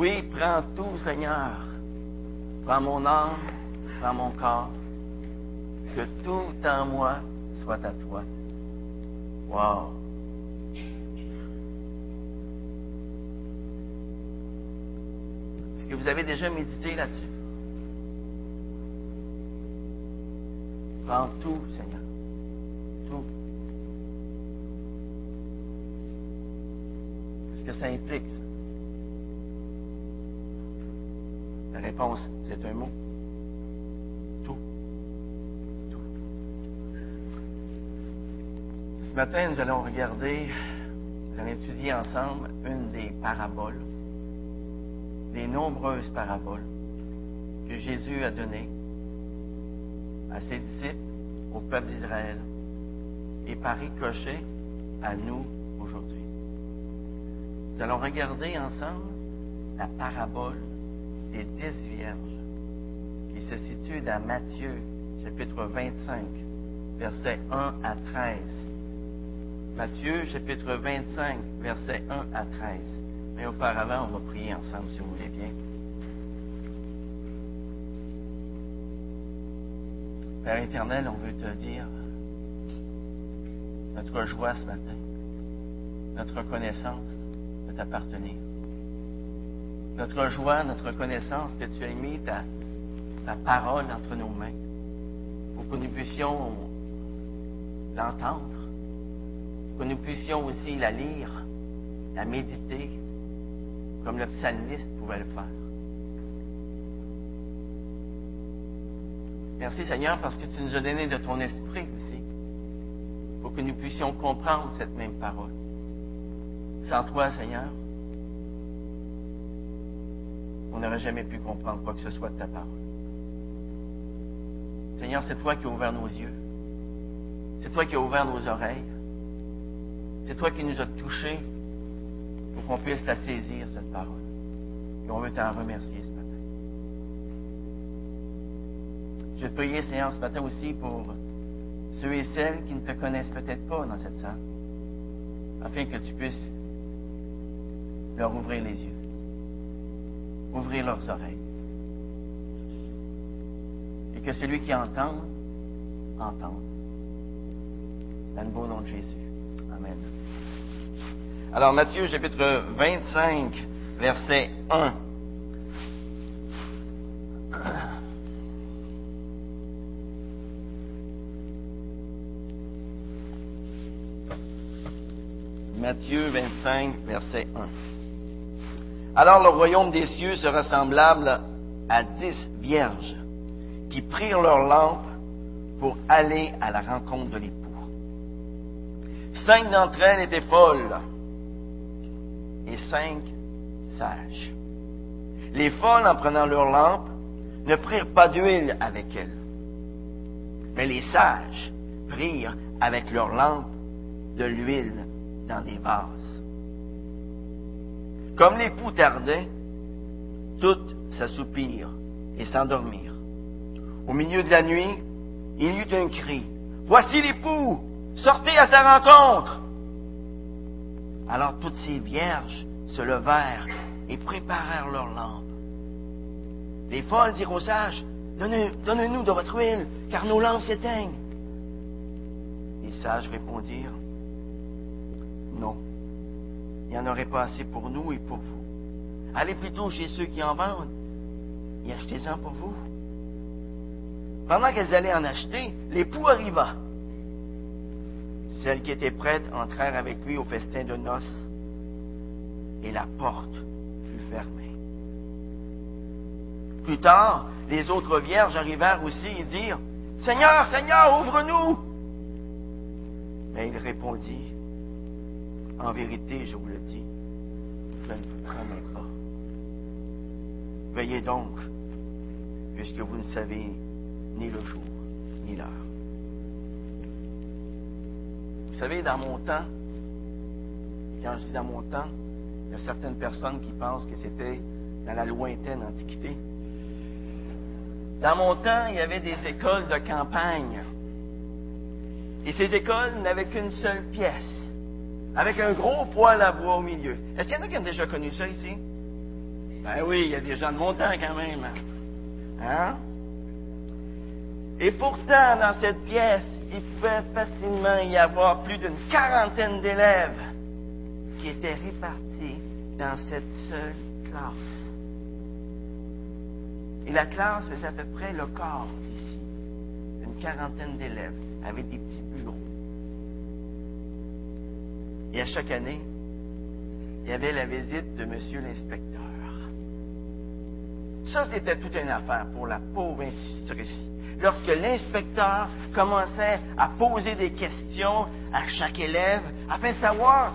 Oui, prends tout, Seigneur. Prends mon âme, prends mon corps. Que tout en moi soit à toi. Wow. Est-ce que vous avez déjà médité là-dessus? Prends tout, Seigneur. Tout. Qu'est-ce que ça implique, ça? La réponse, c'est un mot. Tout. Tout. Ce matin, nous allons regarder, nous allons étudier ensemble une des paraboles, des nombreuses paraboles que Jésus a données à ses disciples, au peuple d'Israël, et par ricochet à nous aujourd'hui. Nous allons regarder ensemble la parabole des dix vierges qui se situe dans Matthieu chapitre 25, versets 1 à 13. Matthieu chapitre 25, versets 1 à 13. Mais auparavant, on va prier ensemble si vous voulez bien. Père éternel, on veut te dire notre joie ce matin, notre reconnaissance de t'appartenir. Notre joie, notre reconnaissance que tu as mis ta, parole entre nos mains pour que nous puissions l'entendre, que nous puissions aussi la lire, la méditer, comme le psalmiste pouvait le faire. Merci Seigneur parce que tu nous as donné de ton esprit aussi, pour que nous puissions comprendre cette même parole. Sans toi, Seigneur, n'aurait jamais pu comprendre quoi que ce soit de ta parole. Seigneur, c'est toi qui as ouvert nos yeux. C'est toi qui as ouvert nos oreilles. C'est toi qui nous as touchés pour qu'on puisse la saisir, cette parole. Et on veut t'en remercier ce matin. Je vais te prier, Seigneur, ce matin aussi pour ceux et celles qui ne te connaissent peut-être pas dans cette salle, afin que tu puisses leur ouvrir les yeux, ouvrir leurs oreilles, et que celui qui entend, entende. Dans le beau nom de Jésus. Amen. Alors, Matthieu, chapitre 25, verset 1. Matthieu 25, verset 1. Alors le royaume des cieux sera semblable à dix vierges qui prirent leurs lampes pour aller à la rencontre de l'époux. Cinq d'entre elles étaient folles et cinq sages. Les folles, en prenant leurs lampes, ne prirent pas d'huile avec elles. Mais les sages prirent avec leurs lampes de l'huile dans des vases. Comme l'époux tardait, toutes s'assoupirent et s'endormirent. Au milieu de la nuit, il y eut un cri. Voici l'époux, sortez à sa rencontre. Alors toutes ces vierges se levèrent et préparèrent leurs lampes. Les folles dirent aux sages, Donnez-nous de votre huile, car nos lampes s'éteignent. Les sages répondirent, Non, il n'y en aurait pas assez pour nous et pour vous. Allez plutôt chez ceux qui en vendent et achetez-en pour vous. Pendant qu'elles allaient en acheter, l'époux arriva. Celles qui étaient prêtes entrèrent avec lui au festin de noces et la porte fut fermée. Plus tard, les autres vierges arrivèrent aussi et dirent, Seigneur, Seigneur, ouvre-nous. Mais il répondit, En vérité, je vous le dis, je ne vous promets pas. Veillez donc, puisque vous ne savez ni le jour, ni l'heure. Vous savez, dans mon temps, quand je dis dans mon temps, il y a certaines personnes qui pensent que c'était dans la lointaine antiquité. Dans mon temps, il y avait des écoles de campagne. Et ces écoles n'avaient qu'une seule pièce, avec un gros poêle à bois au milieu. Est-ce qu'il y en a qui ont déjà connu ça ici? Ben oui, il y a des gens de mon temps quand même. Hein? Et pourtant, dans cette pièce, il pouvait facilement y avoir plus d'une quarantaine d'élèves qui étaient répartis dans cette seule classe. Et la classe faisait à peu près le quart ici, une quarantaine d'élèves avec des petits bureaux. Et à chaque année, il y avait la visite de Monsieur l'inspecteur. Ça, c'était toute une affaire pour la pauvre institutrice. Lorsque l'inspecteur commençait à poser des questions à chaque élève afin de savoir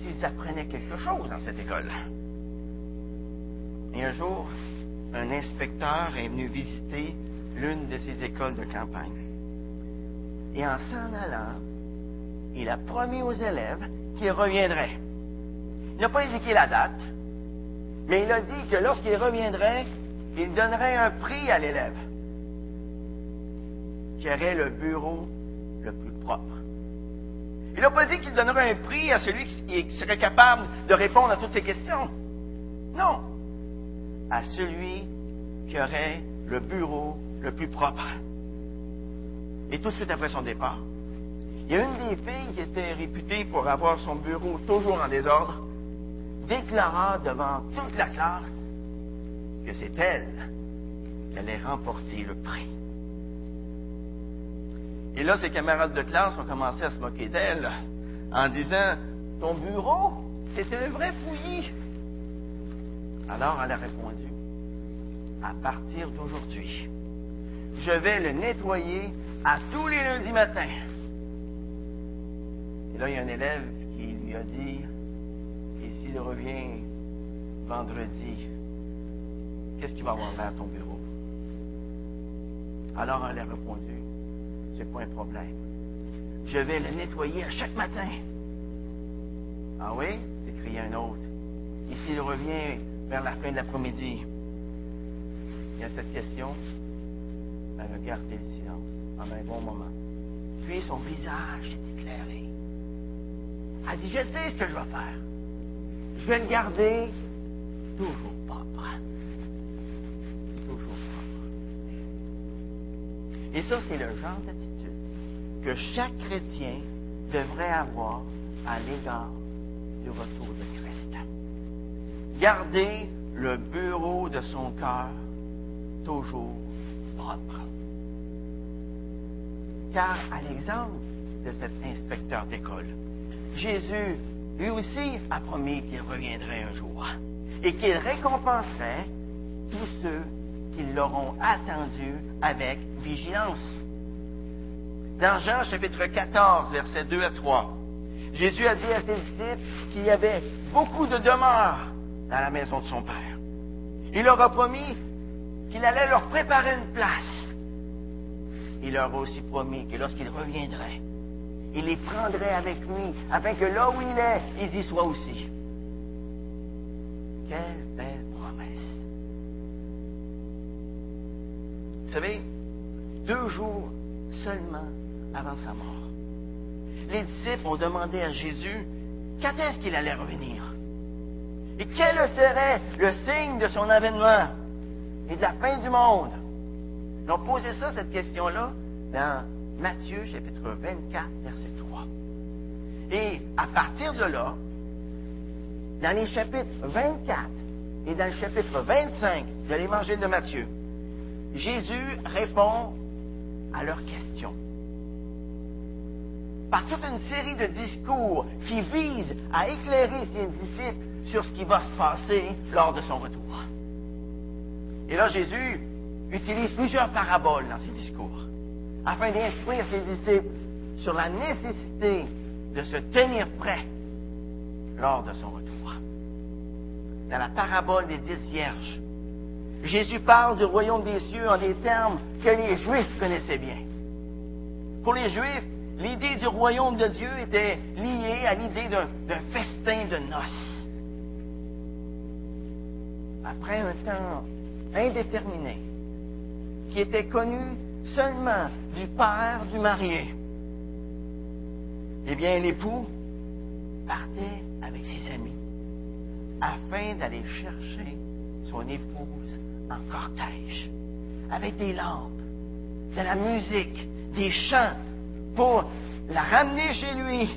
s'ils apprenaient quelque chose dans cette école. Et un jour, un inspecteur est venu visiter l'une de ces écoles de campagne. Et en s'en allant, il a promis aux élèves qu'il reviendrait. Il n'a pas indiqué la date, mais il a dit que lorsqu'il reviendrait, il donnerait un prix à l'élève qui aurait le bureau le plus propre. Il n'a pas dit qu'il donnerait un prix à celui qui serait capable de répondre à toutes ces questions. Non. À celui qui aurait le bureau le plus propre. Et tout de suite après son départ, il y a une des filles qui était réputée pour avoir son bureau toujours en désordre, déclara devant toute la classe que c'est elle qui allait remporter le prix. Et là, ses camarades de classe ont commencé à se moquer d'elle en disant Ton bureau, c'est un vrai fouillis. Alors elle a répondu À partir d'aujourd'hui, je vais le nettoyer à tous les lundis matins. Là, il y a un élève qui lui a dit Et s'il revient vendredi, qu'est-ce qu'il va avoir à ton bureau? Alors elle a répondu c'est pas un problème. Je vais le nettoyer à chaque matin. Ah oui? s'écria un autre. Et s'il revient vers la fin de l'après-midi, il y a cette question, elle a gardé le silence pendant un bon moment. Puis son visage s'est éclairé. Elle dit, je sais ce que je vais faire. Je vais le garder toujours propre. Toujours propre. Et ça, c'est le genre d'attitude que chaque chrétien devrait avoir à l'égard du retour de Christ. Garder le bureau de son cœur toujours propre. Car, à l'exemple de cet inspecteur d'école, Jésus, lui aussi, a promis qu'il reviendrait un jour et qu'il récompenserait tous ceux qui l'auront attendu avec vigilance. Dans Jean chapitre 14, versets 2 à 3, Jésus a dit à ses disciples qu'il y avait beaucoup de demeures dans la maison de son Père. Il leur a promis qu'il allait leur préparer une place. Il leur a aussi promis que lorsqu'il reviendrait, il les prendrait avec lui, afin que là où il est, ils y soient aussi. Quelle belle promesse. Vous savez, deux jours seulement avant sa mort. Les disciples ont demandé à Jésus quand est-ce qu'il allait revenir et quel serait le signe de son avènement et de la fin du monde? Ils ont posé ça, cette question-là, dans Matthieu chapitre 24, verset 3. Et à partir de là, dans les chapitres 24 et dans le chapitre 25 de l'évangile de Matthieu, Jésus répond à leurs questions par toute une série de discours qui visent à éclairer ses disciples sur ce qui va se passer lors de son retour. Et là, Jésus utilise plusieurs paraboles dans ses discours afin d'instruire ses disciples sur la nécessité de se tenir prêt lors de son retour. Dans la parabole des dix vierges, Jésus parle du royaume des cieux en des termes que les Juifs connaissaient bien. Pour les Juifs, l'idée du royaume de Dieu était liée à l'idée d'un festin de noces. Après un temps indéterminé, qui était connu seulement du père du marié, eh bien, l'époux partait avec ses amis afin d'aller chercher son épouse en cortège, avec des lampes, de la musique, des chants, pour la ramener chez lui,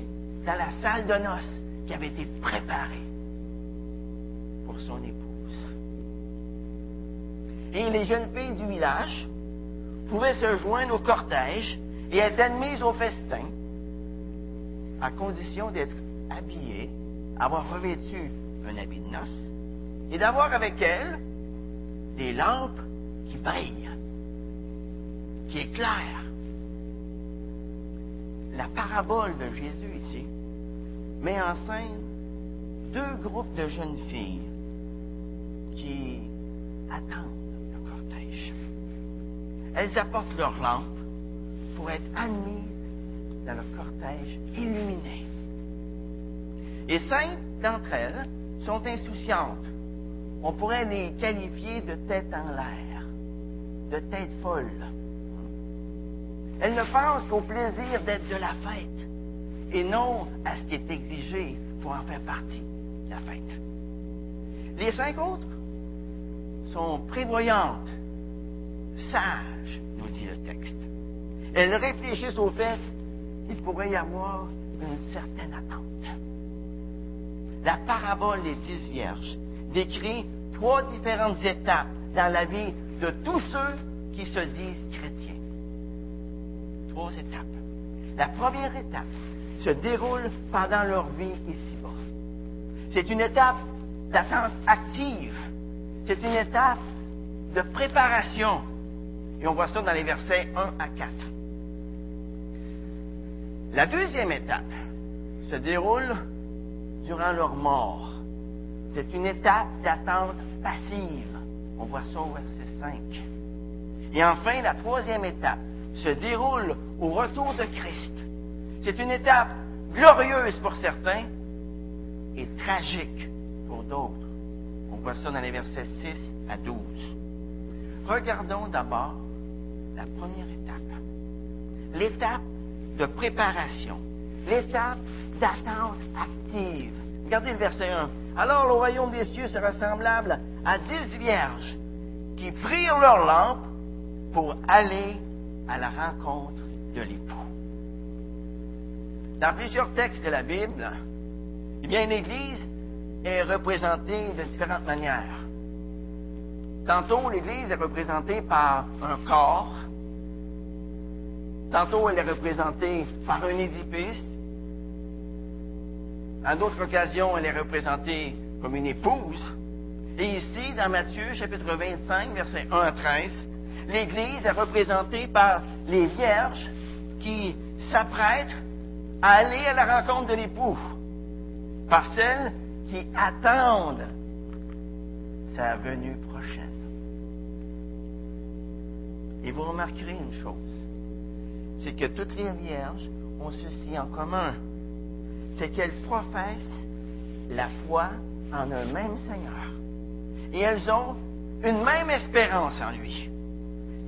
dans la salle de noces qui avait été préparée pour son épouse. Et les jeunes filles du village pouvaient se joindre au cortège et être admises au festin, à condition d'être habillées, avoir revêtu un habit de noces, et d'avoir avec elles des lampes qui brillent, qui éclairent. La parabole de Jésus ici met en scène deux groupes de jeunes filles qui attendent le cortège. Elles apportent leurs lampes pour être admises dans le cortège illuminé. Et cinq d'entre elles sont insouciantes. On pourrait les qualifier de tête en l'air, de tête folle. Elles ne pensent qu'au plaisir d'être de la fête et non à ce qui est exigé pour en faire partie, la fête. Les cinq autres sont prévoyantes, sages, nous dit le texte. Elles réfléchissent au fait qu'il pourrait y avoir une certaine attente. La parabole des dix vierges décrit trois différentes étapes dans la vie de tous ceux qui se disent chrétiens. Trois étapes. La première étape se déroule pendant leur vie ici-bas. C'est une étape d'attente active. C'est une étape de préparation. Et on voit ça dans les versets 1 à 4. La deuxième étape se déroule durant leur mort. C'est une étape d'attente passive. On voit ça au verset 5. Et enfin, la troisième étape se déroule au retour de Christ. C'est une étape glorieuse pour certains et tragique pour d'autres. On voit ça dans les versets 6 à 12. Regardons d'abord la première étape. L'étape de préparation. L'étape d'attente active. Regardez le verset 1. Alors le royaume des cieux sera semblable à dix vierges qui prirent leurs lampes pour aller à la rencontre de l'époux. Dans plusieurs textes de la Bible, eh bien, l'Église est représentée de différentes manières. Tantôt, l'Église est représentée par un corps. Tantôt, elle est représentée par un édifice. À d'autres occasions, elle est représentée comme une épouse. Et ici, dans Matthieu, chapitre 25, versets 1 à 13, l'Église est représentée par les vierges qui s'apprêtent à aller à la rencontre de l'époux, par celles qui attendent sa venue prochaine. Et vous remarquerez une chose, c'est que toutes les vierges ont ceci en commun, c'est qu'elles professent la foi en un même Seigneur. Et elles ont une même espérance en lui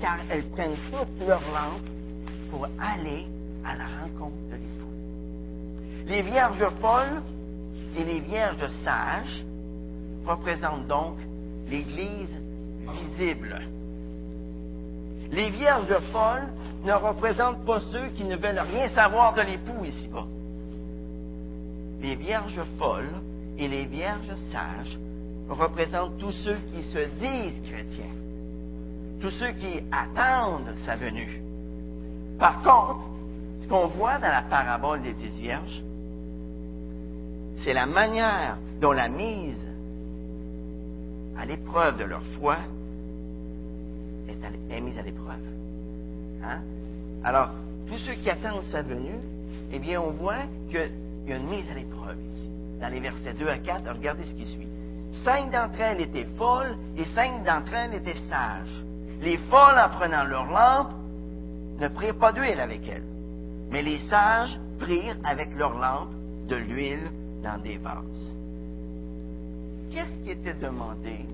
car elles prennent toutes leurs lampes pour aller à la rencontre de l'époux. Les vierges folles et les vierges sages représentent donc l'Église visible. Les vierges folles ne représentent pas ceux qui ne veulent rien savoir de l'époux ici-bas. Les vierges folles et les vierges sages représentent tous ceux qui se disent chrétiens tous ceux qui attendent sa venue. Par contre, ce qu'on voit dans la parabole des dix vierges, c'est la manière dont la mise à l'épreuve de leur foi est, mise à l'épreuve. Hein? Alors, tous ceux qui attendent sa venue, eh bien, on voit qu'il y a une mise à l'épreuve ici. Dans les versets 2 à 4, regardez ce qui suit. Cinq d'entre elles étaient folles et cinq d'entre elles étaient sages. Les folles, en prenant leur lampe, ne prirent pas d'huile avec elles. Mais les sages prirent avec leur lampe de l'huile dans des vases. Qu'est-ce qui était demandé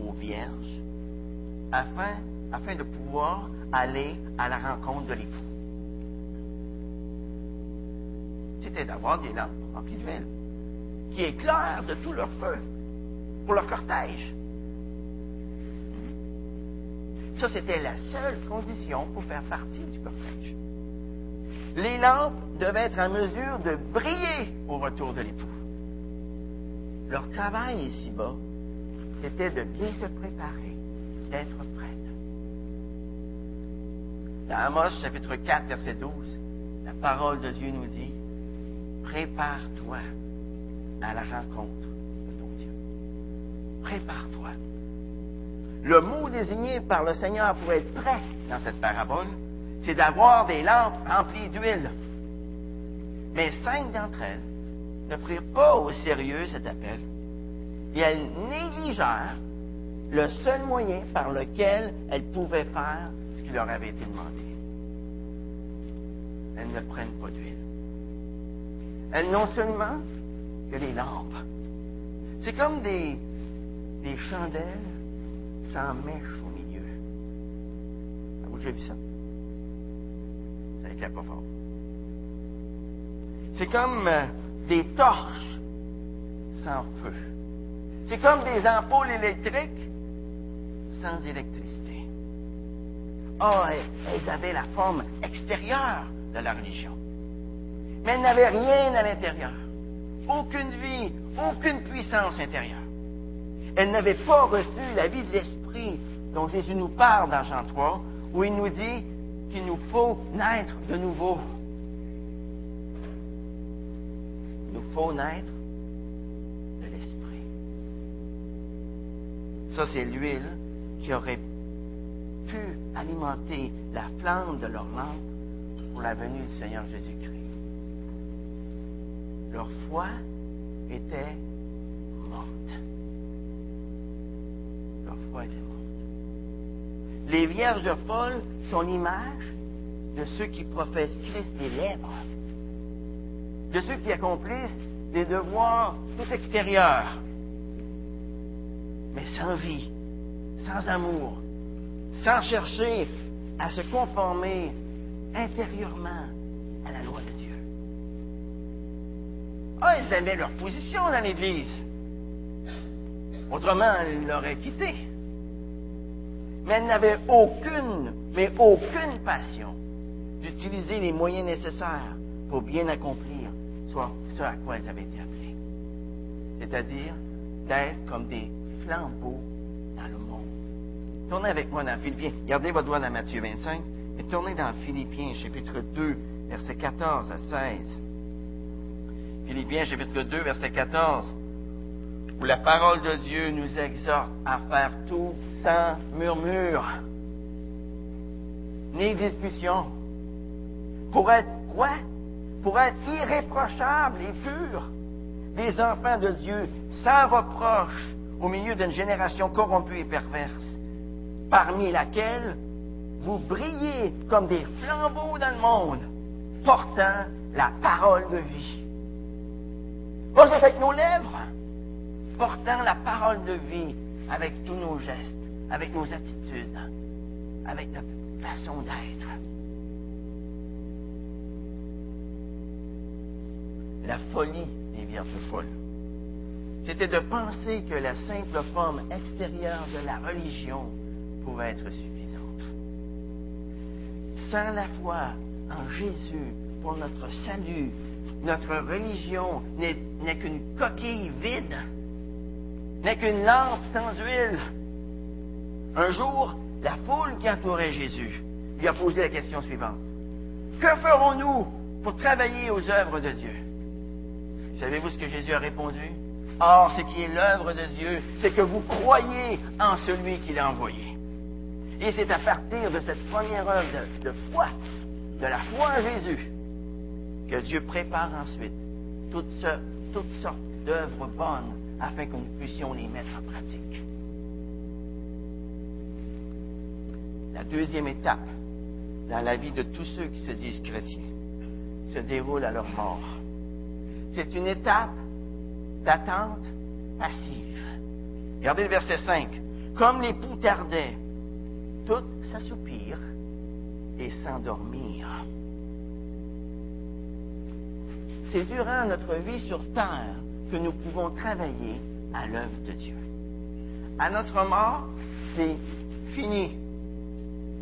aux vierges afin, afin de pouvoir aller à la rencontre de l'époux? C'était d'avoir des lampes remplies d'huile, qui éclairent de tout leur feu pour leur cortège. Ça, c'était la seule condition pour faire partie du cortège. Les lampes devaient être en mesure de briller au retour de l'époux. Leur travail ici-bas, c'était de bien se préparer, d'être prête. Dans Amos chapitre 4, verset 12, la parole de Dieu nous dit, prépare-toi à la rencontre de ton Dieu. Prépare-toi. Le mot désigné par le Seigneur pour être prêt dans cette parabole, c'est d'avoir des lampes remplies d'huile. Mais cinq d'entre elles ne prirent pas au sérieux cet appel et elles négligèrent le seul moyen par lequel elles pouvaient faire leur avait été demandé. Elles ne prennent pas d'huile. Elles n'ont seulement que des lampes. C'est comme des, des chandelles sans mèche au milieu. Avez-vous déjà vu ça? Ça éclate pas fort. C'est comme euh, des torches sans feu. C'est comme des ampoules électriques sans électricité. Oh, elles avaient la forme extérieure de la religion. Mais elles n'avaient rien à l'intérieur. Aucune vie, aucune puissance intérieure. Elles n'avaient pas reçu la vie de l'Esprit dont Jésus nous parle dans Jean 3, où il nous dit qu'il nous faut naître de nouveau. Il nous faut naître de l'Esprit. Ça, c'est l'huile qui aurait pu alimenter la flamme de leur lampe pour la venue du Seigneur Jésus-Christ. Leur foi était morte. Leur foi était morte. Les vierges folles sont l'image de ceux qui professent Christ des lèvres, de ceux qui accomplissent des devoirs tout extérieurs, mais sans vie, sans amour, sans chercher à se conformer intérieurement à la loi de Dieu. Ah, ils aimaient leur position dans l'Église. Autrement, ils l'auraient quitté. Mais elles n'avaient aucune, mais aucune passion d'utiliser les moyens nécessaires pour bien accomplir ce à quoi elles avaient été appelées. C'est-à-dire d'être comme des flambeaux. Tournez avec moi dans Philippiens. Gardez votre doigt dans Matthieu 25 et tournez dans Philippiens, chapitre 2, versets 14 à 16. Philippiens, chapitre 2, verset 14, où la parole de Dieu nous exhorte à faire tout sans murmure, ni discussion, pour être quoi? Pour être irréprochables et purs, des enfants de Dieu, sans reproche, au milieu d'une génération corrompue et perverse, parmi laquelle vous brillez comme des flambeaux dans le monde, portant la parole de vie. Pas avec nos lèvres, portant la parole de vie avec tous nos gestes, avec nos attitudes, avec notre façon d'être. La folie des vierges folles, c'était de penser que la simple forme extérieure de la religion pouvait être suffisante. Sans la foi en Jésus pour notre salut, notre religion n'est qu'une coquille vide, n'est qu'une lampe sans huile. Un jour, la foule qui entourait Jésus lui a posé la question suivante. Que ferons-nous pour travailler aux œuvres de Dieu? Savez-vous ce que Jésus a répondu? Or, ce qui est l'œuvre de Dieu, c'est que vous croyez en celui qui l'a envoyé. Et c'est à partir de cette première œuvre de, foi, de la foi en Jésus, que Dieu prépare ensuite toutes, toutes sortes d'œuvres bonnes afin que nous puissions les mettre en pratique. La deuxième étape dans la vie de tous ceux qui se disent chrétiens se déroule à leur mort. C'est une étape d'attente passive. Regardez le verset 5. Comme l'époux tardait, toutes s'assoupirent et s'endormirent. C'est durant notre vie sur terre que nous pouvons travailler à l'œuvre de Dieu. À notre mort, c'est fini.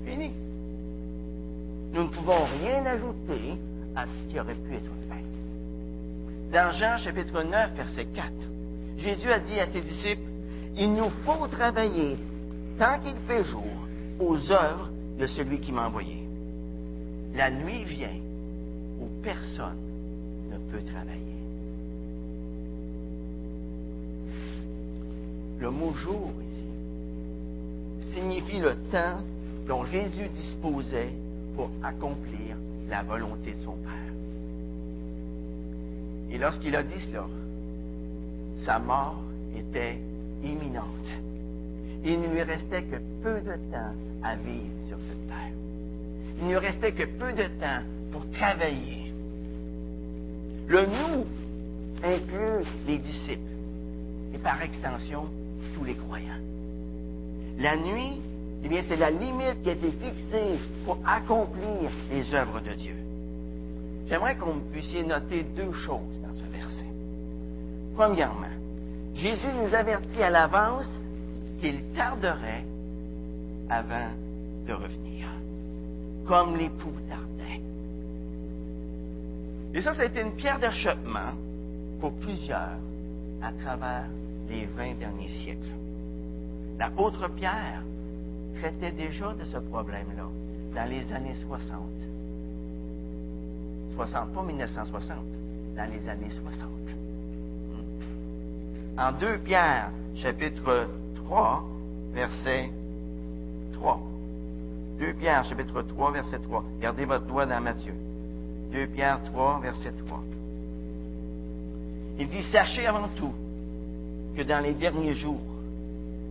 Fini. Nous ne pouvons rien ajouter à ce qui aurait pu être fait. Dans Jean chapitre 9, verset 4, Jésus a dit à ses disciples, Il nous faut travailler tant qu'il fait jour aux œuvres de celui qui m'a envoyé. La nuit vient où personne ne peut travailler. Le mot jour ici signifie le temps dont Jésus disposait pour accomplir la volonté de son Père. Et lorsqu'il a dit cela, sa mort était imminente. Il ne lui restait que peu de temps à vivre sur cette terre. Il ne lui restait que peu de temps pour travailler. Le nous inclut les disciples et par extension tous les croyants. La nuit, eh bien, c'est la limite qui a été fixée pour accomplir les œuvres de Dieu. J'aimerais qu'on puissiez noter deux choses dans ce verset. Premièrement, Jésus nous avertit à l'avance qu'il tarderait avant de revenir, comme l'époux tardait. Et ça, ça a été une pierre d'achoppement pour plusieurs à travers les vingt derniers siècles. L'apôtre Pierre traitait déjà de ce problème-là dans les années 60. 60, pas 1960, dans les années 60. En 2 Pierre, chapitre 3, verset 3. 2 Pierre, chapitre 3, verset 3. Gardez votre doigt dans Matthieu. 2 Pierre 3, verset 3. Il dit, sachez avant tout que dans les derniers jours,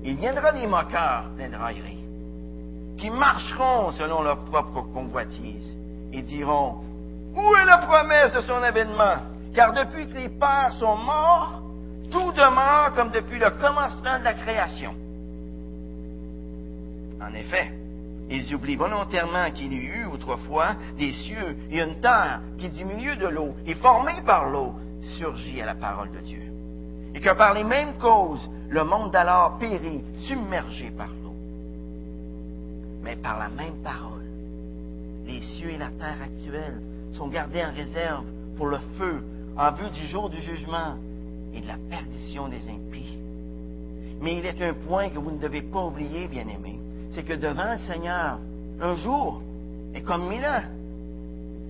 il viendra des moqueurs railleries, qui marcheront selon leur propre convoitise et diront, où est la promesse de son avènement? Car depuis que les pères sont morts, tout demeure comme depuis le commencement de la création. En effet, ils oublient volontairement qu'il y eut autrefois des cieux et une terre qui, du milieu de l'eau et formée par l'eau, surgit à la parole de Dieu. Et que par les mêmes causes, le monde d'alors périt, submergé par l'eau. Mais par la même parole, les cieux et la terre actuels sont gardés en réserve pour le feu en vue du jour du jugement et de la perdition des impies. Mais il est un point que vous ne devez pas oublier, bien-aimés, c'est que devant le Seigneur, un jour est comme mille ans,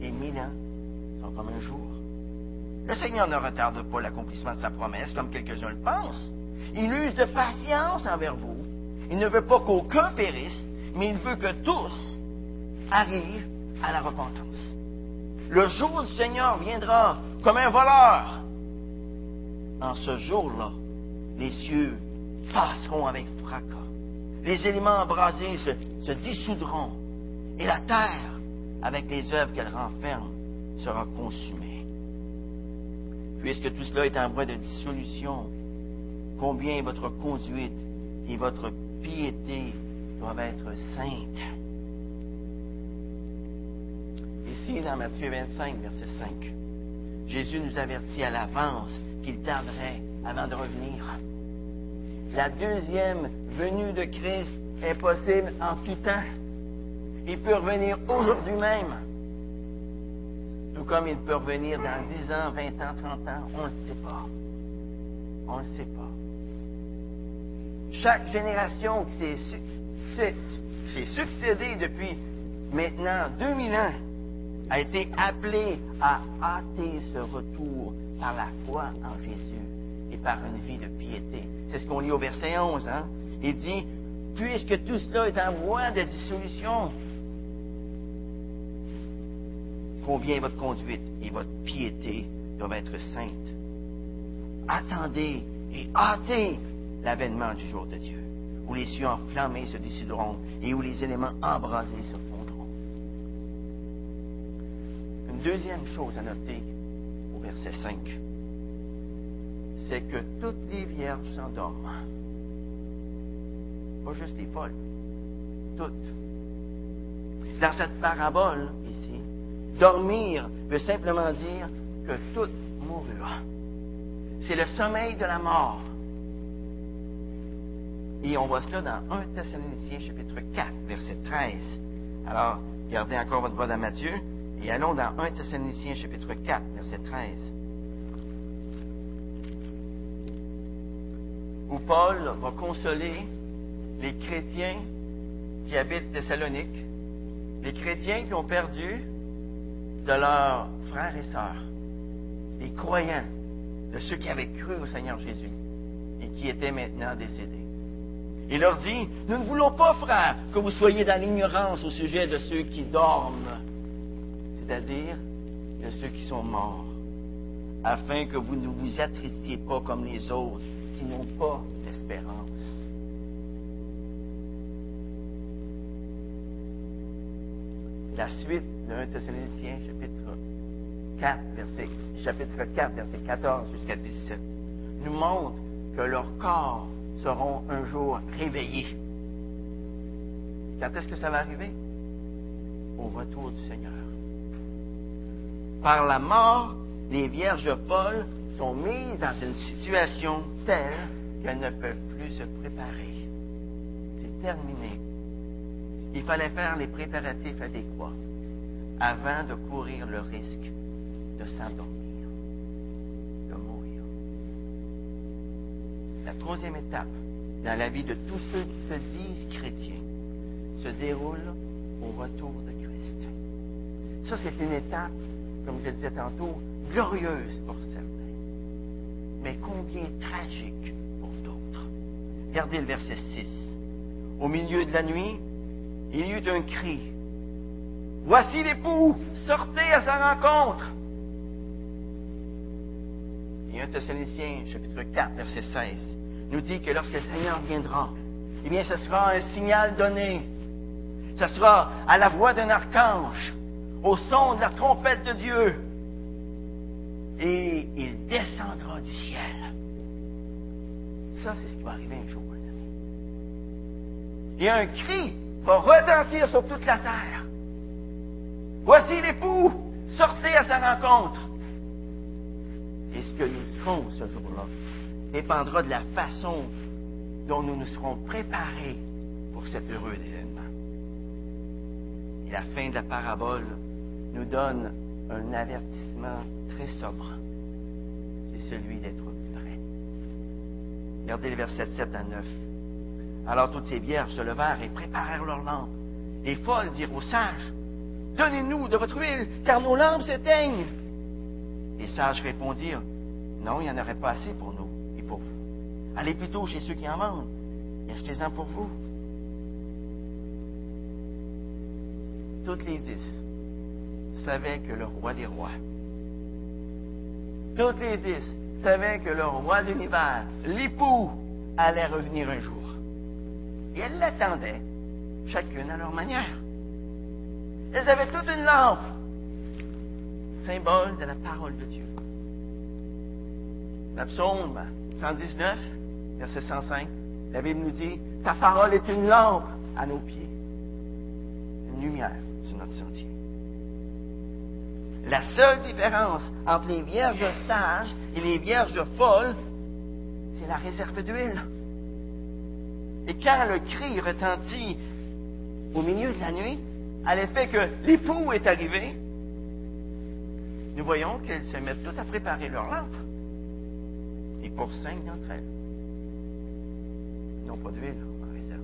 et mille ans sont comme un jour. Le Seigneur ne retarde pas l'accomplissement de sa promesse, comme quelques-uns le pensent. Il use de patience envers vous. Il ne veut pas qu'aucun périsse, mais il veut que tous arrivent à la repentance. Le jour du Seigneur viendra comme un voleur. En ce jour-là, les cieux passeront avec fracas. Les éléments embrasés se, se dissoudront. Et la terre, avec les œuvres qu'elle renferme, sera consumée. Puisque tout cela est en voie de dissolution, combien votre conduite et votre piété doivent être saintes. Ici, dans Matthieu 25, verset 5, Jésus nous avertit à l'avance qu'il tarderait avant de revenir. La deuxième venue de Christ est possible en tout temps. Il peut revenir aujourd'hui même. Tout comme il peut revenir dans 10 ans, 20 ans, 30 ans. On ne sait pas. On ne sait pas. Chaque génération qui s'est succédée depuis maintenant 2000 ans a été appelée à hâter ce retour par la foi en Jésus et par une vie de piété. C'est ce qu'on lit au verset 11. Hein? Il dit, puisque tout cela est en voie de dissolution, combien votre conduite et votre piété doivent être saintes. Attendez et hâtez l'avènement du jour de Dieu, où les cieux enflammés se décideront et où les éléments embrasés se fondront. Une deuxième chose à noter verset 5, c'est que toutes les vierges s'endorment. Pas juste les folles, toutes. Dans cette parabole ici, dormir veut simplement dire que toutes moururont. c'est le sommeil de la mort. Et on voit cela dans 1 Thessaloniciens chapitre 4, verset 13. Alors, gardez encore votre voix dans Matthieu et allons dans 1 Thessaloniciens chapitre 4, verset 13. Où Paul va consoler les chrétiens qui habitent Thessalonique, les chrétiens qui ont perdu de leurs frères et sœurs, les croyants, de ceux qui avaient cru au Seigneur Jésus et qui étaient maintenant décédés. Il leur dit, nous ne voulons pas, frères, que vous soyez dans l'ignorance au sujet de ceux qui dorment, c'est-à-dire de ceux qui sont morts, afin que vous ne vous attristiez pas comme les autres qui n'ont pas d'espérance. La suite de 1 Thessaloniciens, chapitre 4, verset, chapitre 4, verset 14 jusqu'à 17, nous montre que leurs corps seront un jour réveillés. Quand est-ce que ça va arriver? Au retour du Seigneur. Par la mort, les vierges folles sont mises dans une situation telle qu'elles ne peuvent plus se préparer. C'est terminé. Il fallait faire les préparatifs adéquats avant de courir le risque de s'endormir, de mourir. La troisième étape dans la vie de tous ceux qui se disent chrétiens se déroule au retour de Christ. Ça, c'est une étape, comme je le disais tantôt, glorieuse pour certains, mais combien tragique pour d'autres. Regardez le verset 6. Au milieu de la nuit, il y eut un cri. Voici l'époux, sortez à sa rencontre. Et un Thessaloniciens, chapitre 4, verset 16, nous dit que lorsque le Seigneur viendra, eh bien, ce sera un signal donné. Ce sera à la voix d'un archange, au son de la trompette de Dieu. Et il descendra du ciel. Ça, c'est ce qui va arriver un jour. Et un cri va retentir sur toute la terre. Voici l'époux, sortez à sa rencontre. Et ce que nous serons ce jour-là dépendra de la façon dont nous nous serons préparés pour cet heureux événement. Et la fin de la parabole nous donne un avertissement très sobre. C'est celui d'être prêt. Regardez les versets 7 à 9. Alors toutes ces vierges se levèrent et préparèrent leurs lampes. Les folles dirent aux sages, Donnez-nous de votre huile, car nos lampes s'éteignent. Les sages répondirent, Non, il n'y en aurait pas assez pour nous et pour vous. Allez plutôt chez ceux qui en vendent et achetez-en pour vous. Toutes les dix savaient que le roi des rois, toutes les dix savaient que le roi de l'univers, l'époux, allait revenir un jour. Et elles l'attendaient, chacune à leur manière. Elles avaient toute une lampe, symbole de la parole de Dieu. La psaume 119, verset 105, la Bible nous dit, ta parole est une lampe à nos pieds, une lumière sur notre sentier. La seule différence entre les vierges sages et les vierges folles, c'est la réserve d'huile. Et quand le cri retentit au milieu de la nuit, à l'effet que l'époux est arrivé, nous voyons qu'elles se mettent toutes à préparer leur lampe. Et pour cinq d'entre elles, n'ont pas d'huile en réserve.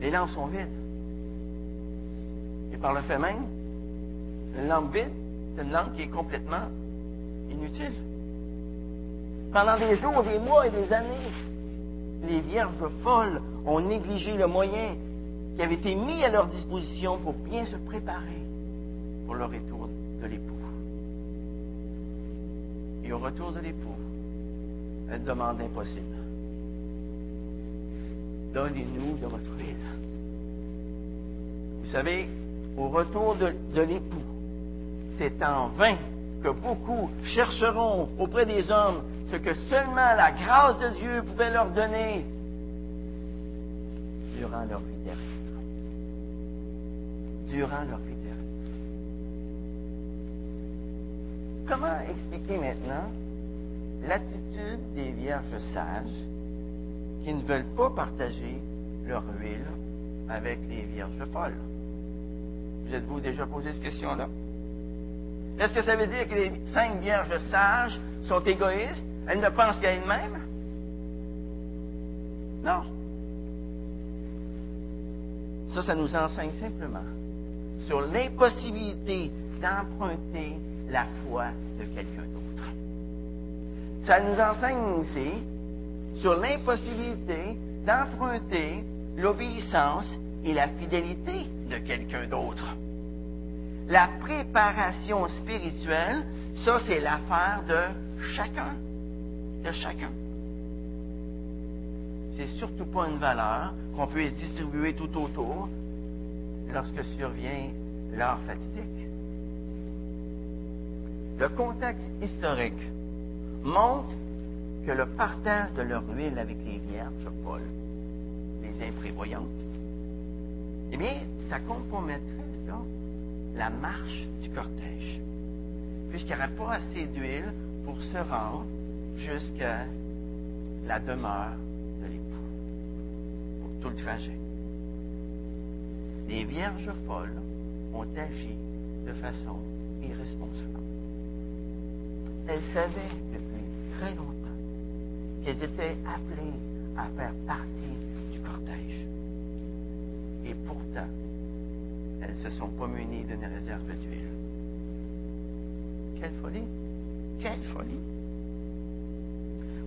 Les lampes sont vides. Et par le fait même, une lampe vide, c'est une lampe qui est complètement inutile. Pendant des jours, des mois et des années, les vierges folles ont négligé le moyen qui avait été mis à leur disposition pour bien se préparer pour le retour de l'époux. Et au retour de l'époux, elle demande impossible. Donnez-nous de votre huile. Vous savez, au retour de, de l'époux, c'est en vain que beaucoup chercheront auprès des hommes ce que seulement la grâce de Dieu pouvait leur donner durant leur vie terrestre. Durant leur vie terrestre. comment expliquer maintenant l'attitude des vierges sages qui ne veulent pas partager leur huile avec les vierges folles? Vous êtes-vous déjà posé cette question-là? Est-ce que ça veut dire que les cinq vierges sages sont égoïstes? Elles ne pensent qu'à elles-mêmes? Non. Ça, ça nous enseigne simplement sur l'impossibilité d'emprunter la foi de quelqu'un d'autre. Ça nous enseigne aussi sur l'impossibilité d'emprunter l'obéissance et la fidélité de quelqu'un d'autre. La préparation spirituelle, ça c'est l'affaire de chacun, de chacun. C'est surtout pas une valeur qu'on peut se distribuer tout autour lorsque survient l'heure fatidique. Le contexte historique montre que le partage de leur huile avec les vierges Paul, les imprévoyantes, eh bien, ça compromettrait la marche du cortège, puisqu'il n'y aurait pas assez d'huile pour se rendre jusqu'à la demeure de l'époux, pour tout le trajet. Les vierges folles ont agi de façon irresponsable. Elles savaient depuis très longtemps qu'elles étaient appelées à faire partie du cortège. Et pourtant, se sont pas munies d'une réserve d'huile. Quelle folie! Quelle folie!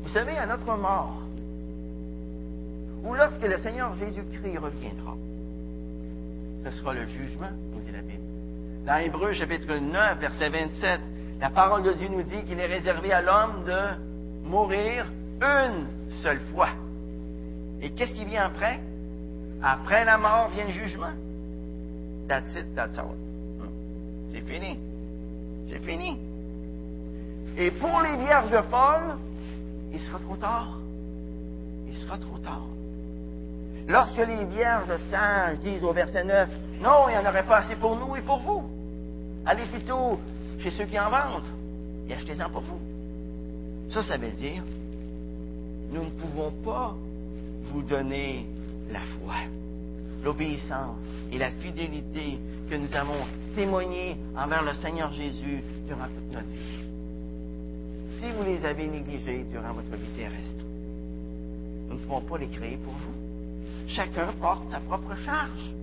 Vous savez, à notre mort, ou lorsque le Seigneur Jésus-Christ reviendra, ce sera le jugement, nous dit la Bible. Dans Hébreu, chapitre 9, verset 27, la parole de Dieu nous dit qu'il est réservé à l'homme de mourir une seule fois. Et qu'est-ce qui vient après? Après la mort vient le jugement. That's it, that's all. C'est fini. C'est fini. Et pour les vierges folles, il sera trop tard. Il sera trop tard. Lorsque les vierges sages disent au verset 9, non, il n'y en aurait pas assez pour nous et pour vous. Allez plutôt chez ceux qui en vendent et achetez-en pour vous. Ça, ça veut dire, nous ne pouvons pas vous donner la foi, l'obéissance et la fidélité que nous avons témoigné envers le Seigneur Jésus durant toute notre vie. Si vous les avez négligés durant votre vie terrestre, nous ne pouvons pas les créer pour vous. Chacun porte sa propre charge.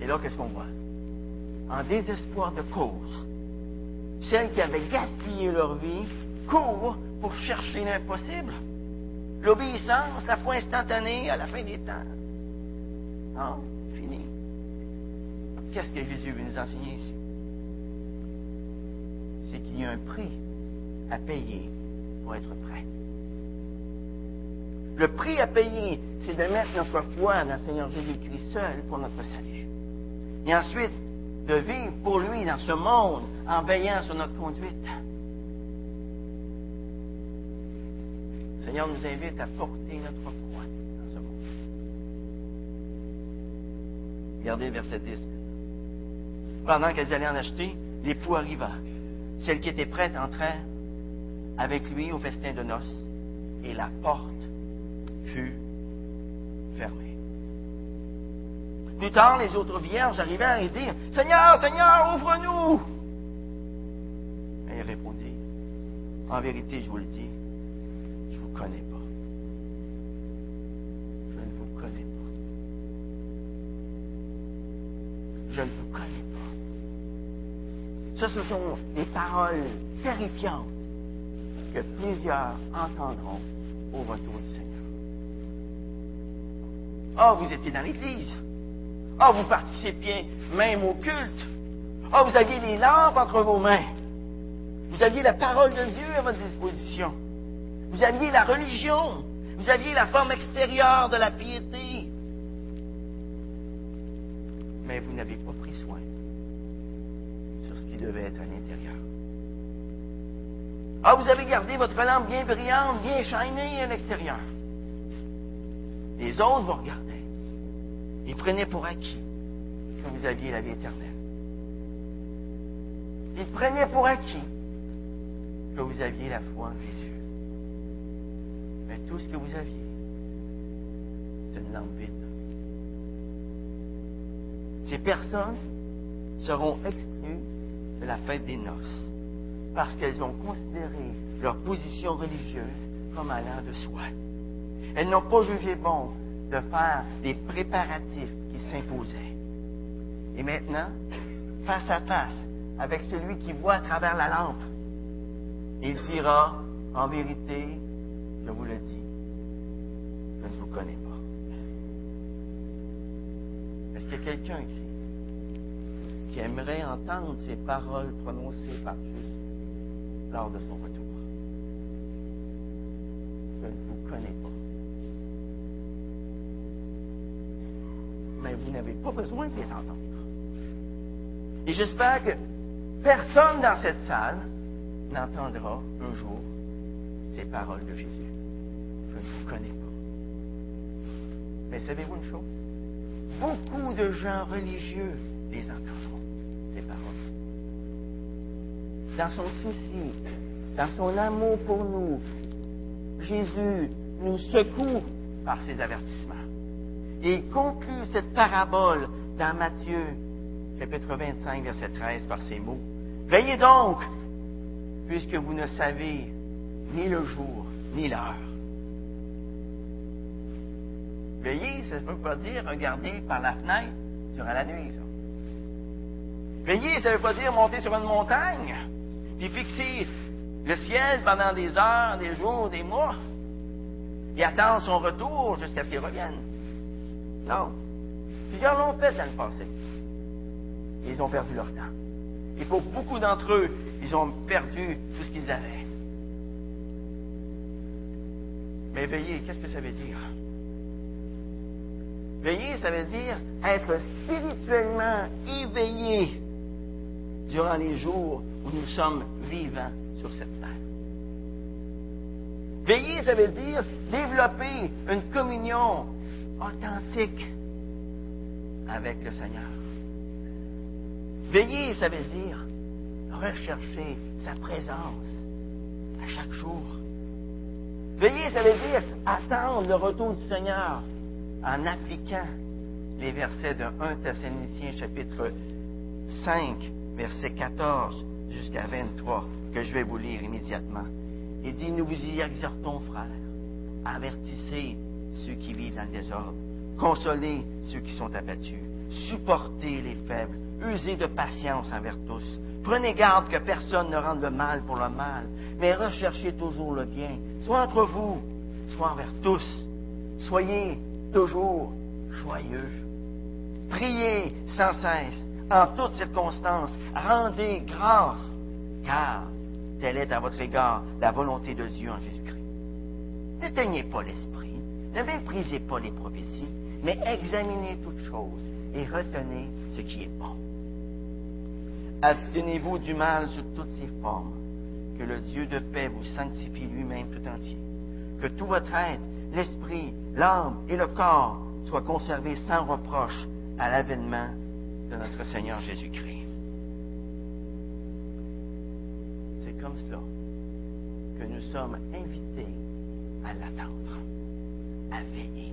Et là, qu'est-ce qu'on voit? En désespoir de cause, celles qui avaient gaspillé leur vie courent pour chercher l'impossible. L'obéissance, la foi instantanée à la fin des temps. Non, c'est fini. Qu'est-ce que Jésus veut nous enseigner ici? C'est qu'il y a un prix à payer pour être prêt. Le prix à payer, c'est de mettre notre foi dans le Seigneur Jésus-Christ seul pour notre salut. Et ensuite, de vivre pour lui dans ce monde en veillant sur notre conduite. Seigneur nous invite à porter notre foi dans ce monde. Regardez le verset 10. Pendant qu'elles allaient en acheter, l'époux arriva. Celle qui était prête entrait avec lui au festin de noces et la porte fut fermée. Plus tard, les autres vierges arrivèrent et dirent Seigneur, Seigneur, ouvre-nous. Mais il répondit En vérité, je vous le dis, connais pas. Je ne vous connais pas. Je ne vous connais pas. Ce sont des paroles terrifiantes que plusieurs entendront au retour du Seigneur. Ah, vous étiez dans l'Église. Ah, vous participiez même au culte. Ah, vous aviez les lampes entre vos mains. Vous aviez la parole de Dieu à votre disposition. Vous aviez la religion. Vous aviez la forme extérieure de la piété. Mais vous n'avez pas pris soin sur ce qui devait être à l'intérieur. Ah, vous avez gardé votre lampe bien brillante, bien shinée à l'extérieur. Les autres vous regardaient. Ils prenaient pour acquis que vous aviez la vie éternelle. Ils prenaient pour acquis que vous aviez la foi en Jésus. Tout ce que vous aviez, c'est une lampe vide. Ces personnes seront exclues de la fête des noces parce qu'elles ont considéré leur position religieuse comme allant de soi. Elles n'ont pas jugé bon de faire des préparatifs qui s'imposaient. Et maintenant, face à face avec celui qui voit à travers la lampe, il dira, en vérité, je vous le dis, je ne vous connais pas. Est-ce qu'il y a quelqu'un ici qui aimerait entendre ces paroles prononcées par Jésus lors de son retour? Je ne vous connais pas. Mais vous n'avez pas besoin de les entendre. Et j'espère que personne dans cette salle n'entendra un jour paroles de Jésus. Je ne vous connais pas. Mais savez-vous une chose? Beaucoup de gens religieux les entendront, ces paroles. Dans son souci, dans son amour pour nous, Jésus nous secoue par ses avertissements. Et il conclut cette parabole dans Matthieu, chapitre 25, verset 13, par ces mots. Veillez donc, puisque vous ne savez ni le jour, ni l'heure. Veillez, ça ne veut pas dire regarder par la fenêtre durant la nuit. Veiller, ça ne veut pas dire monter sur une montagne, puis fixer le ciel pendant des heures, des jours, des mois, et attendre son retour jusqu'à ce qu'il revienne. Non. Plusieurs l'ont fait dans le passé. Ils ont perdu leur temps. Et pour beaucoup d'entre eux, ils ont perdu tout ce qu'ils avaient. Mais veiller, qu'est-ce que ça veut dire? Veiller, ça veut dire être spirituellement éveillé durant les jours où nous sommes vivants sur cette terre. Veiller, ça veut dire développer une communion authentique avec le Seigneur. Veiller, ça veut dire rechercher sa présence à chaque jour. Veiller, ça veut dire attendre le retour du Seigneur en appliquant les versets de 1 Thessaloniciens chapitre 5, verset 14 jusqu'à 23, que je vais vous lire immédiatement. Il dit, nous vous y exhortons, frères, avertissez ceux qui vivent dans le désordre, consolez ceux qui sont abattus, supportez les faibles, usez de patience envers tous. Prenez garde que personne ne rende le mal pour le mal, mais recherchez toujours le bien, soit entre vous, soit envers tous. Soyez toujours joyeux. Priez sans cesse, en toutes circonstances, rendez grâce, car telle est à votre égard la volonté de Dieu en Jésus-Christ. N'éteignez pas l'esprit, ne méprisez pas les prophéties, mais examinez toutes choses et retenez ce qui est bon. Abstenez-vous du mal sous toutes ses formes, que le Dieu de paix vous sanctifie lui-même tout entier, que tout votre être, l'esprit, l'âme et le corps soient conservés sans reproche à l'avènement de notre Seigneur Jésus-Christ. C'est comme cela que nous sommes invités à l'attendre, à veiller.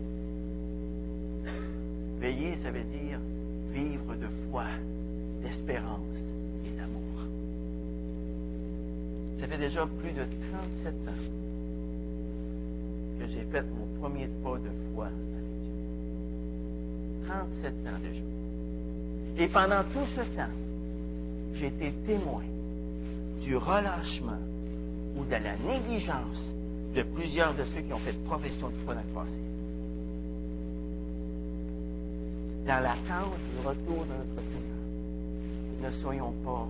Veiller, ça veut dire vivre de foi, d'espérance et d'amour. Ça fait déjà plus de 37 ans que j'ai fait mon premier pas de foi avec Dieu. 37 ans déjà. Et pendant tout ce temps, j'ai été témoin du relâchement ou de la négligence de plusieurs de ceux qui ont fait profession de foi dans le passé. Dans l'attente du retour de notre Seigneur, ne soyons pas.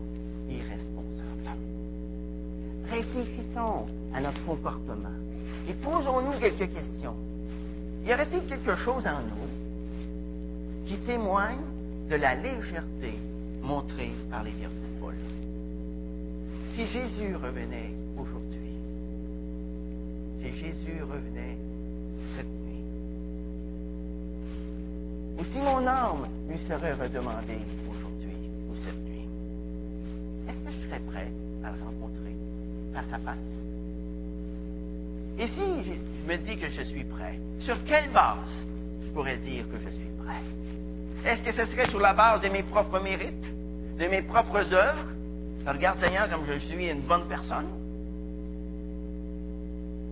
Réfléchissons à notre comportement et posons-nous quelques questions. Y aurait-il quelque chose en nous qui témoigne de la légèreté montrée par les vierges de Paul? Si Jésus revenait aujourd'hui, si Jésus revenait cette nuit, ou si mon âme lui serait redemandée aujourd'hui à face? Et si je, je me dis que je suis prêt, sur quelle base je pourrais dire que je suis prêt? Est-ce que ce serait sur la base de mes propres mérites, de mes propres œuvres? Regarde Seigneur comme je suis une bonne personne?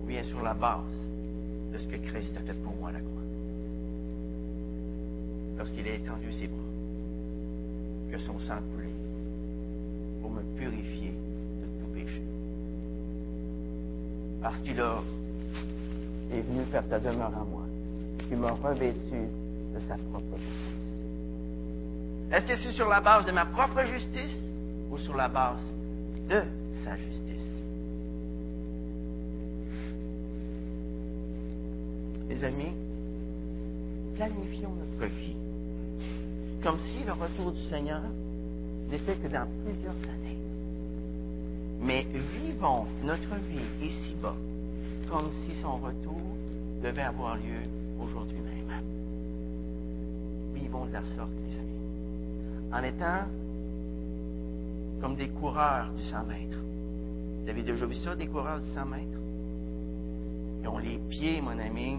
Ou bien sur la base de ce que Christ a fait pour moi à la croix? Lorsqu'il a étendu ses bras, que son sang coulait pour me purifier Parce qu'il est venu faire ta demeure en moi, qui m'a revêtu de sa propre justice. Est-ce que c'est sur la base de ma propre justice ou sur la base de sa justice? Les amis, planifions notre vie comme si le retour du Seigneur n'était que dans plusieurs années. Mais vivons notre vie ici-bas comme si son retour devait avoir lieu aujourd'hui même. Vivons de la sorte, les amis, en étant comme des coureurs du 100 mètres. Vous avez déjà vu ça, des coureurs du 100 mètres? Ils ont les pieds, mon ami,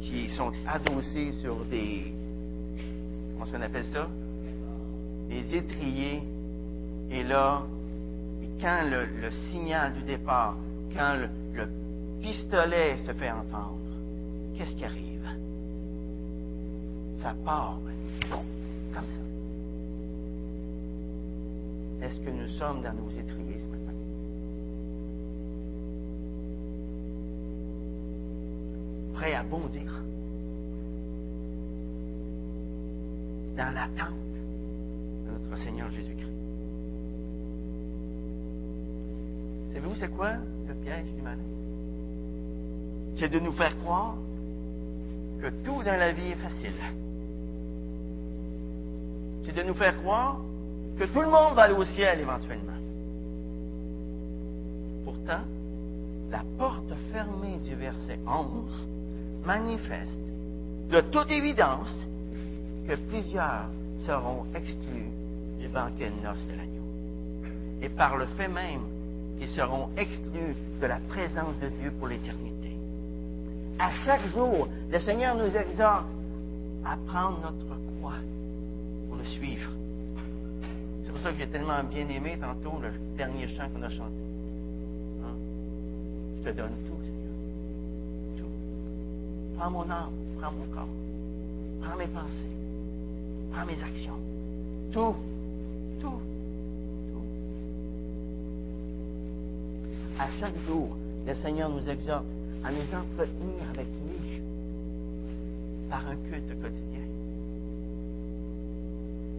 qui sont adossés sur des, comment on appelle ça? Des étriers. Et là, quand le, signal du départ, quand le, le, pistolet se fait entendre, qu'est-ce qui arrive? Ça part, bon, comme ça. Est-ce que nous sommes dans nos étriers ce matin? Prêts à bondir? dans l'attente de notre Seigneur Jésus-Christ. Savez-vous c'est quoi le piège du malin? C'est de nous faire croire que tout dans la vie est facile. C'est de nous faire croire que tout le monde va aller au ciel éventuellement. Pourtant, la porte fermée du verset 11 manifeste de toute évidence que plusieurs seront exclus du banquet de noces de l'agneau. Et par le fait même qu'ils seront exclus de la présence de Dieu pour l'éternité. À chaque jour, le Seigneur nous exhorte à prendre notre croix pour le suivre. C'est pour ça que j'ai tellement bien aimé tantôt le dernier chant qu'on a chanté. Hein? Je te donne tout, Seigneur. Tout. Prends mon âme, prends mon corps, prends mes pensées, prends mes actions. Tout, tout. À chaque jour, le Seigneur nous exhorte à nous entretenir avec lui par un culte quotidien.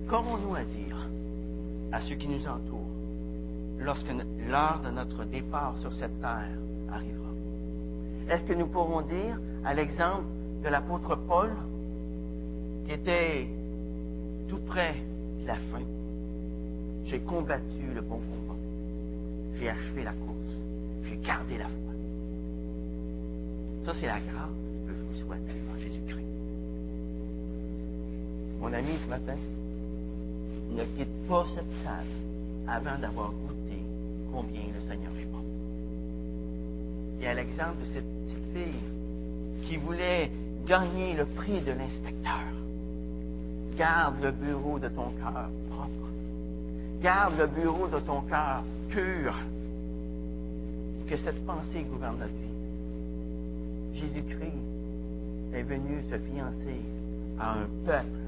Qu'aurons-nous à dire à ceux qui nous entourent lorsque l'heure de notre départ sur cette terre arrivera? Est-ce que nous pourrons dire, à l'exemple de l'apôtre Paul, qui était tout près de la fin, j'ai combattu le bon combat, j'ai achevé la course, gardé la foi. Ça, c'est la grâce que je vous souhaite en Jésus-Christ. Mon ami, ce matin, ne quitte pas cette salle avant d'avoir goûté combien le Seigneur est bon. Et à l'exemple de cette petite fille qui voulait gagner le prix de l'inspecteur, garde le bureau de ton cœur propre. Garde le bureau de ton cœur pur. Que cette pensée gouverne notre vie. Jésus-Christ est venu se fiancer à un peuple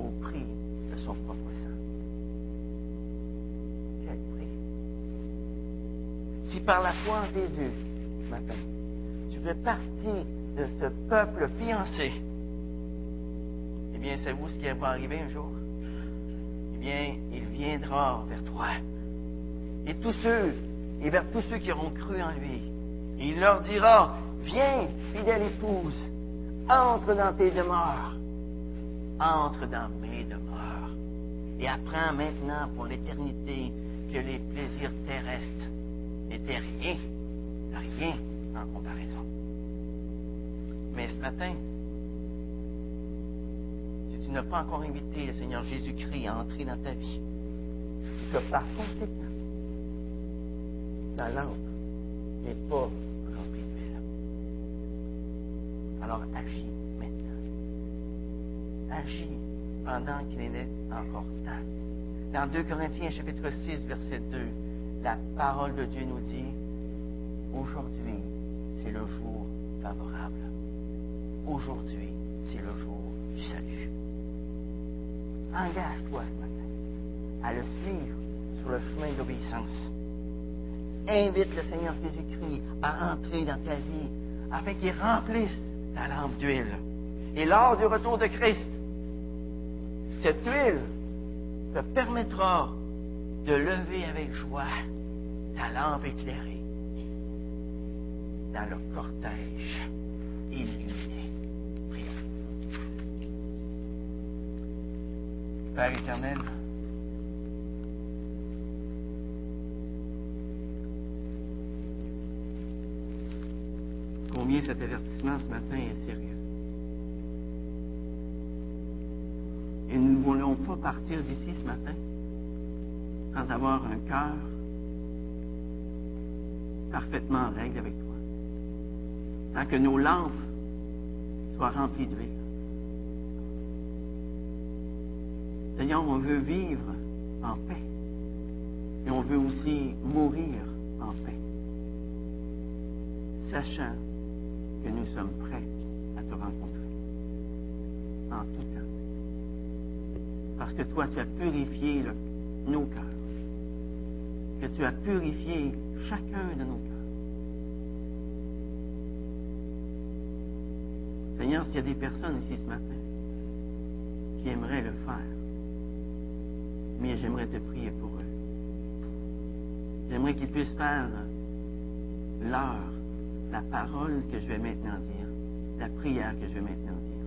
au prix de son propre sang. Quel prix! Si par la foi en Jésus, matin, tu fais partie de ce peuple fiancé, eh bien, savez-vous ce qui va arriver un jour? Eh bien, il viendra vers toi. Et tous ceux, et vers tous ceux qui auront cru en lui, il leur dira, viens, fidèle épouse, entre dans tes demeures, entre dans mes demeures, et apprends maintenant pour l'éternité que les plaisirs terrestres n'étaient rien, rien en comparaison. Mais ce matin, si tu n'as pas encore invité le Seigneur Jésus-Christ à entrer dans ta vie, que par conséquent, la lampe n'est pas remplie d'huile. Alors agis maintenant. Agis pendant qu'il est encore temps. Dans 2 Corinthiens chapitre 6, verset 2, la parole de Dieu nous dit, aujourd'hui, c'est le jour favorable. Aujourd'hui, c'est le jour du salut. Engage-toi ce matin à le suivre sur le chemin d'obéissance. Invite le Seigneur Jésus-Christ à entrer dans ta vie afin qu'il remplisse ta lampe d'huile. Et lors du retour de Christ, cette huile te permettra de lever avec joie ta lampe éclairée dans le cortège illuminé. Père éternel, cet avertissement ce matin est sérieux. Et nous ne voulons pas partir d'ici ce matin sans avoir un cœur parfaitement en règle avec toi. Sans que nos lampes soient remplies d'huile. Seigneur, on veut vivre en paix. Et on veut aussi mourir en paix. Sachant nous sommes prêts à te rencontrer. En tout temps. Parce que toi, tu as purifié nos cœurs. Que tu as purifié chacun de nos cœurs. Seigneur, s'il y a des personnes ici ce matin qui aimeraient le faire, mais j'aimerais te prier pour eux. J'aimerais qu'ils puissent faire l'heure, la parole que je vais maintenant dire, la prière que je vais maintenant dire.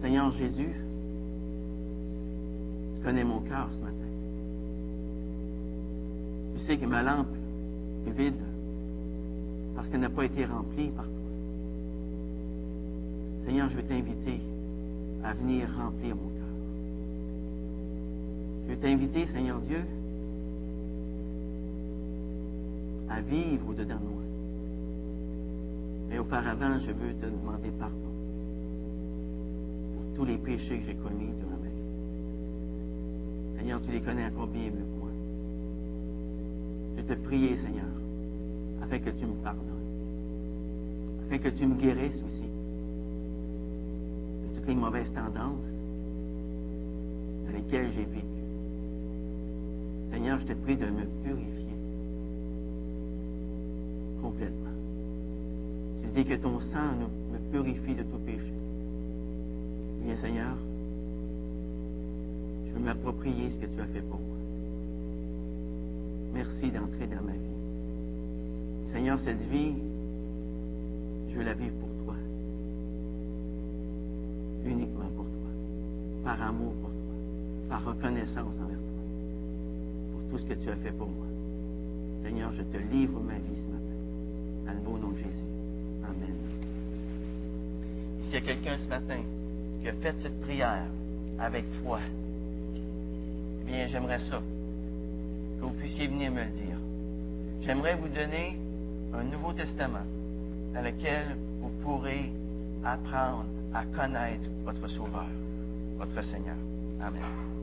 Seigneur Jésus, tu connais mon cœur ce matin. Tu sais que ma lampe est vide parce qu'elle n'a pas été remplie par toi. Seigneur, je veux t'inviter à venir remplir mon cœur. Je veux t'inviter, Seigneur Dieu, à vivre au-dedans de moi. Mais auparavant, je veux te demander pardon pour tous les péchés que j'ai commis durant ma vie. Seigneur, tu les connais encore bien mieux que moi. Je te prier, Seigneur, afin que tu me pardonnes, afin que tu me guérisses aussi de toutes les mauvaises tendances dans lesquelles j'ai vécu. Seigneur, je te prie de me purifier que ton sang me purifie de tout péché. Bien, Seigneur, je veux m'approprier ce que tu as fait pour moi. Merci d'entrer dans ma vie. Seigneur, cette vie, je veux la vivre pour toi. Uniquement pour toi. Par amour pour toi. Par reconnaissance envers toi. Pour tout ce que tu as fait pour moi. Seigneur, je te livre ma vie ce matin. Quelqu'un ce matin qui a fait cette prière avec foi, eh bien, j'aimerais ça, que vous puissiez venir me le dire. J'aimerais vous donner un Nouveau Testament dans lequel vous pourrez apprendre à connaître votre Sauveur, votre Seigneur. Amen.